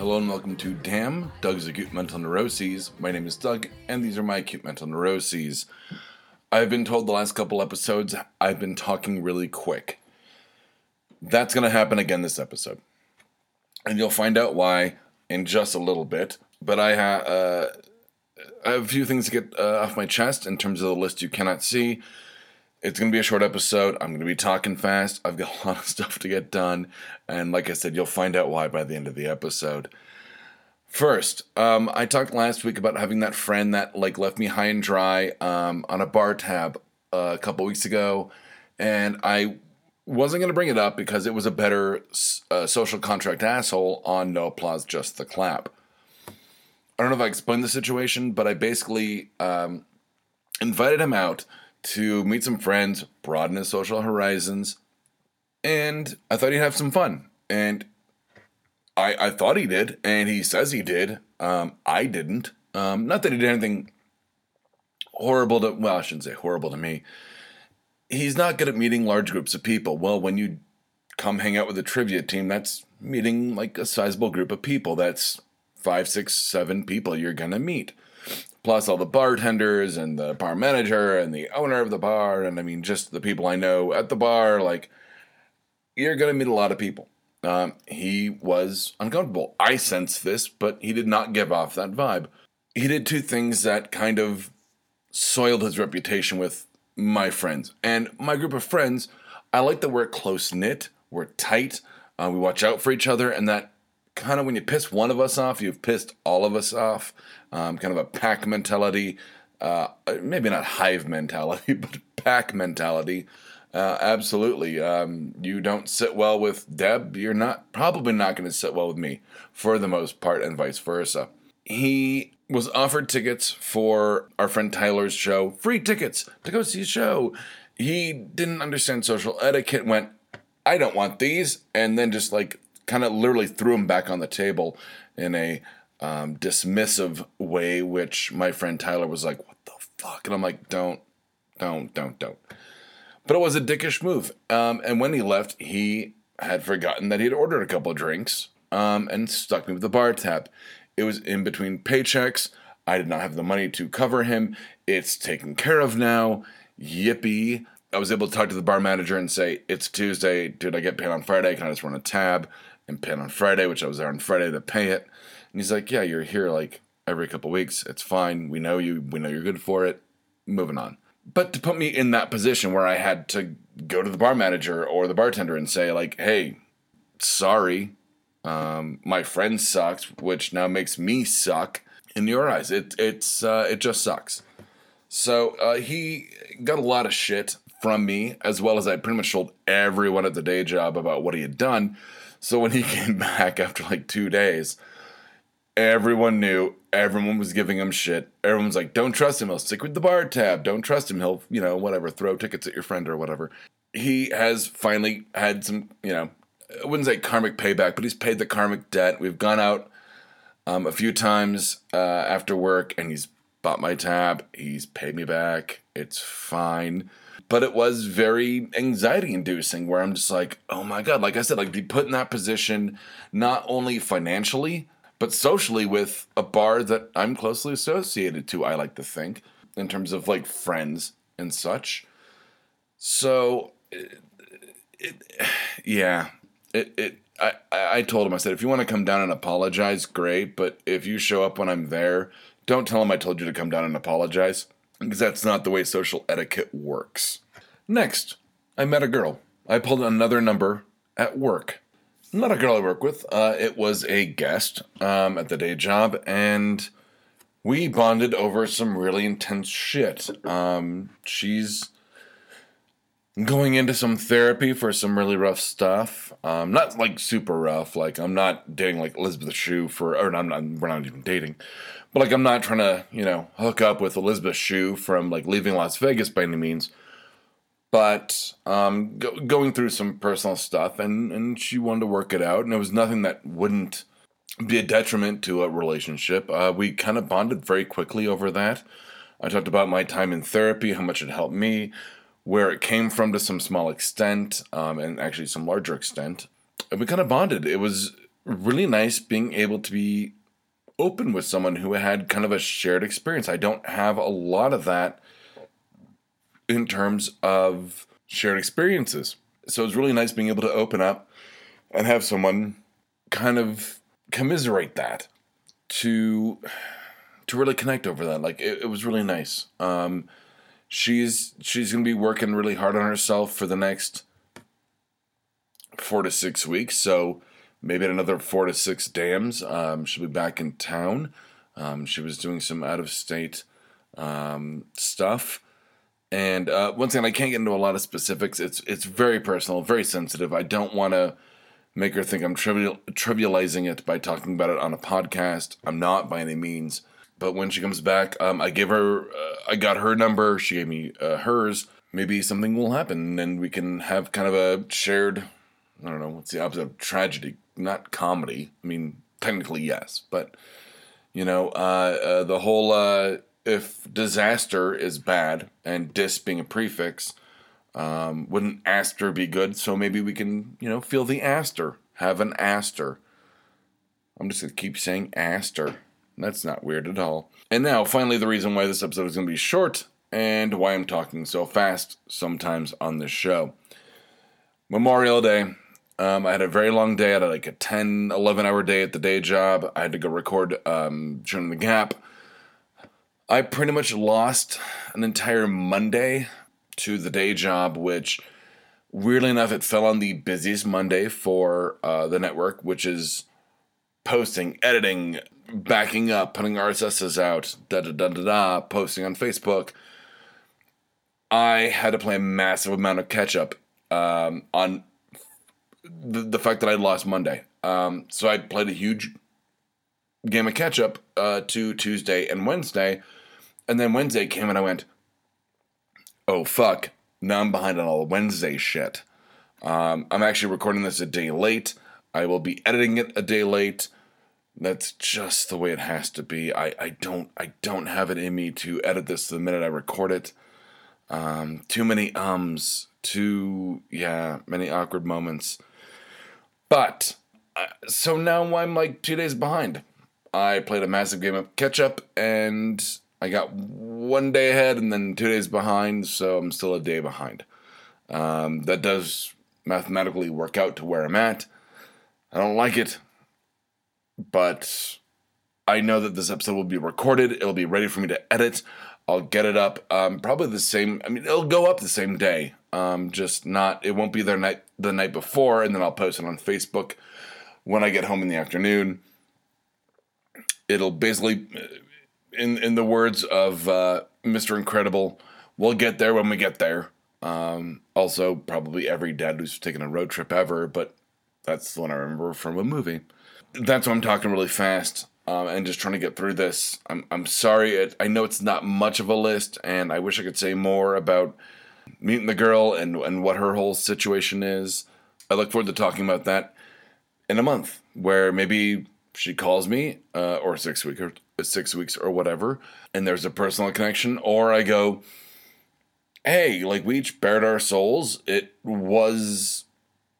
Hello and welcome to Damn Doug's Acute Mental Neuroses. My name is Doug, and these are my acute mental neuroses. I've been told the last couple episodes I've been talking really quick. That's going to happen again this episode. And you'll find out why in just a little bit. But I, uh, have a few things to get uh, off my chest in terms of the list you cannot see. It's going to be a short episode. I'm going to be talking fast. I've got a lot of stuff to get done. And like I said, you'll find out why by the end of the episode. First, um, I talked last week about having that friend that like left me high and dry um, on a bar tab uh, a couple weeks ago, and I wasn't going to bring it up because it was a better uh, social contract asshole on No Applause, Just the Clap. I don't know if I explained the situation, but I basically um, invited him out to meet some friends, broaden his social horizons, and I thought he'd have some fun. And I, I thought he did, and he says he did. Um, I didn't. Um, not that he did anything horrible to, well, I shouldn't say horrible to me. He's not good at meeting large groups of people. Well, when you come hang out with a trivia team, that's meeting like a sizable group of people. That's five, six, seven people you're going to meet plus all the bartenders and the bar manager and the owner of the bar. And i mean just the people i know at the bar like you're going to meet a lot of people. Um, he was uncomfortable. I sensed this but he did not give off that vibe. He did two things that kind of soiled his reputation with my friends and my group of friends. I like that we're close knit we're tight uh, we watch out for each other and that kind of when you piss one of us off you've pissed all of us off um, kind of a pack mentality, uh, maybe not hive mentality, but pack mentality. Uh, absolutely. Um, you don't sit well with Deb, you're not probably not going to sit well with me for the most part, and vice versa. He was offered tickets for our friend Tyler's show, free tickets to go see a show. He didn't understand social etiquette, went, I don't want these, and then just like kind of literally threw him back on the table in a um, dismissive way, which my friend Tyler was like, "What the fuck?" And I'm like, "Don't, don't, don't, don't." But it was a dickish move. Um, and when he left, he had forgotten that he had ordered a couple of drinks um, and stuck me with the bar tab. It was in between paychecks. I did not have the money to cover him. It's taken care of now. Yippee. I was able to talk to the bar manager and say, It's Tuesday. Did I get paid on Friday? Can I just run a tab and pay on Friday, which I was there on Friday to pay it? And he's like, yeah, you're here like every couple weeks. It's fine. We know you. We know you're good for it. Moving on. But to put me in that position where I had to go to the bar manager or the bartender and say like, hey, sorry, um, my friend sucks, which now makes me suck in your eyes. It it's uh, it just sucks. So uh, he got a lot of shit from me, as well as I pretty much told everyone at the day job about what he had done. So when he came back after like two days, Everyone knew. Everyone was giving him shit. Everyone's like, "Don't trust him. He'll stick with the bar tab. Don't trust him. He'll, you know, whatever, throw tickets at your friend or whatever." He has finally had some, you know, I wouldn't say karmic payback, but he's paid the karmic debt. We've gone out um, a few times uh, after work, and he's bought my tab. He's paid me back. It's fine. But it was very anxiety inducing where I'm just like, oh my God. Like I said, like be put in that position, not only financially, but socially with a bar that I'm closely associated to, I like to think, in terms of like friends and such. So, it, it, yeah, it, it, I, I told him, I said, if you want to come down and apologize, great, but if you show up when I'm there, don't tell him I told you to come down and apologize, because that's not the way social etiquette works. Next, I met a girl. I pulled another number at work not a girl I work with. Uh, it was a guest um, at the day job, and we bonded over some really intense shit. Um, she's going into some therapy for some really rough stuff. Um, not like super rough. Like I'm not dating like Elisabeth Shue for, or I'm not. We're not even dating. But like I'm not trying to, you know, hook up with Elisabeth Shue from like leaving Las Vegas by any means but um, go, going through some personal stuff, and and she wanted to work it out, and it was nothing that wouldn't be a detriment to a relationship. Uh, we kind of bonded very quickly over that. I talked about my time in therapy, how much it helped me, where it came from to some small extent, um, and actually some larger extent. And we kind of bonded. It was really nice being able to be open with someone who had kind of a shared experience. I don't have a lot of that in terms of shared experiences. So it's really nice being able to open up and have someone kind of commiserate that to to really connect over that. Like it, it was really nice. Um, she's she's gonna be working really hard on herself for the next four to six weeks. So maybe another four to six dams. Um, she'll be back in town. Um, she was doing some out of state um, stuff. And uh, once again, I can't get into a lot of specifics. It's it's very personal, very sensitive. I don't want to make her think I'm trivial, trivializing it by talking about it on a podcast. I'm not by any means. But when she comes back, um, I give her, uh, I got her number. She gave me uh, hers. Maybe something will happen, and we can have kind of a shared. I don't know what's the opposite of tragedy, not comedy. I mean, technically yes, but you know, uh, uh the whole uh, if disaster is bad and dis being a prefix, um, wouldn't aster be good? So maybe we can, you know, feel the aster, have an aster. I'm just gonna keep saying aster. That's not weird at all. And now, finally, the reason why this episode is gonna be short and why I'm talking so fast sometimes on this show. Memorial Day. Um, I had a very long day. I had like a 10, 11 hour day at the day job. I had to go record um, the Gap. I pretty much lost an entire Monday to the day job, which weirdly enough, it fell on the busiest Monday for uh, the network, which is posting, editing, backing up, putting RSSs out, da da da da da, posting on Facebook. I had to play a massive amount of catch up um, on the, the fact that I lost Monday. Um, so I played a huge game of catch up uh, to Tuesday and Wednesday. And then Wednesday came and I went, oh fuck, now I'm behind on all the Wednesday shit. Um, I'm actually recording this a day late. I will be editing it a day late. That's just the way it has to be. I, I don't I don't have it in me to edit this the minute I record it. Um, too many ums, too yeah, many awkward moments. But uh, so now I'm like two days behind. I played a massive game of catch up and I got one day ahead and then two days behind, so I'm still a day behind. Um, that does mathematically work out to where I'm at. I don't like it, but I know that this episode will be recorded. It'll be ready for me to edit. I'll get it up um, probably the same. I mean, it'll go up the same day. Um, just not. It won't be there night the night before, and then I'll post it on Facebook when I get home in the afternoon. It'll basically in in the words of uh, Mr. Incredible, we'll get there when we get there. Um, also, probably every dad who's taken a road trip ever, but that's the one I remember from a movie. That's why I'm talking really fast um, and just trying to get through this. I'm I'm sorry. It, I know it's not much of a list, and I wish I could say more about meeting the girl and and what her whole situation is. I look forward to talking about that in a month, where maybe she calls me, uh, or six weeks or six weeks or whatever, and there's a personal connection, or I go, hey, like we each bared our souls. It was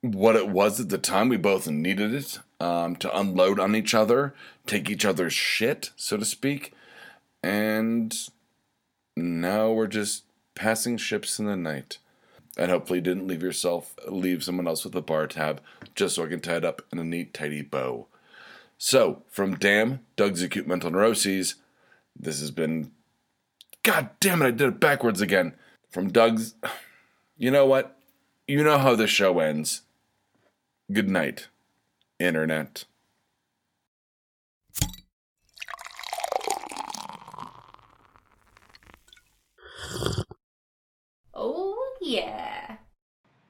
what it was at the time. We both needed it um, to unload on each other, take each other's shit, so to speak, and now we're just passing ships in the night. And hopefully, didn't leave yourself, leave someone else with a bar tab, just so I can tie it up in a neat, tidy bow. So, from Damn, Doug's Acute Mental Neuroses, this has been. God damn it, I did it backwards again. From Doug's. You know what? You know how the show ends. Good night, Internet. Oh, yeah.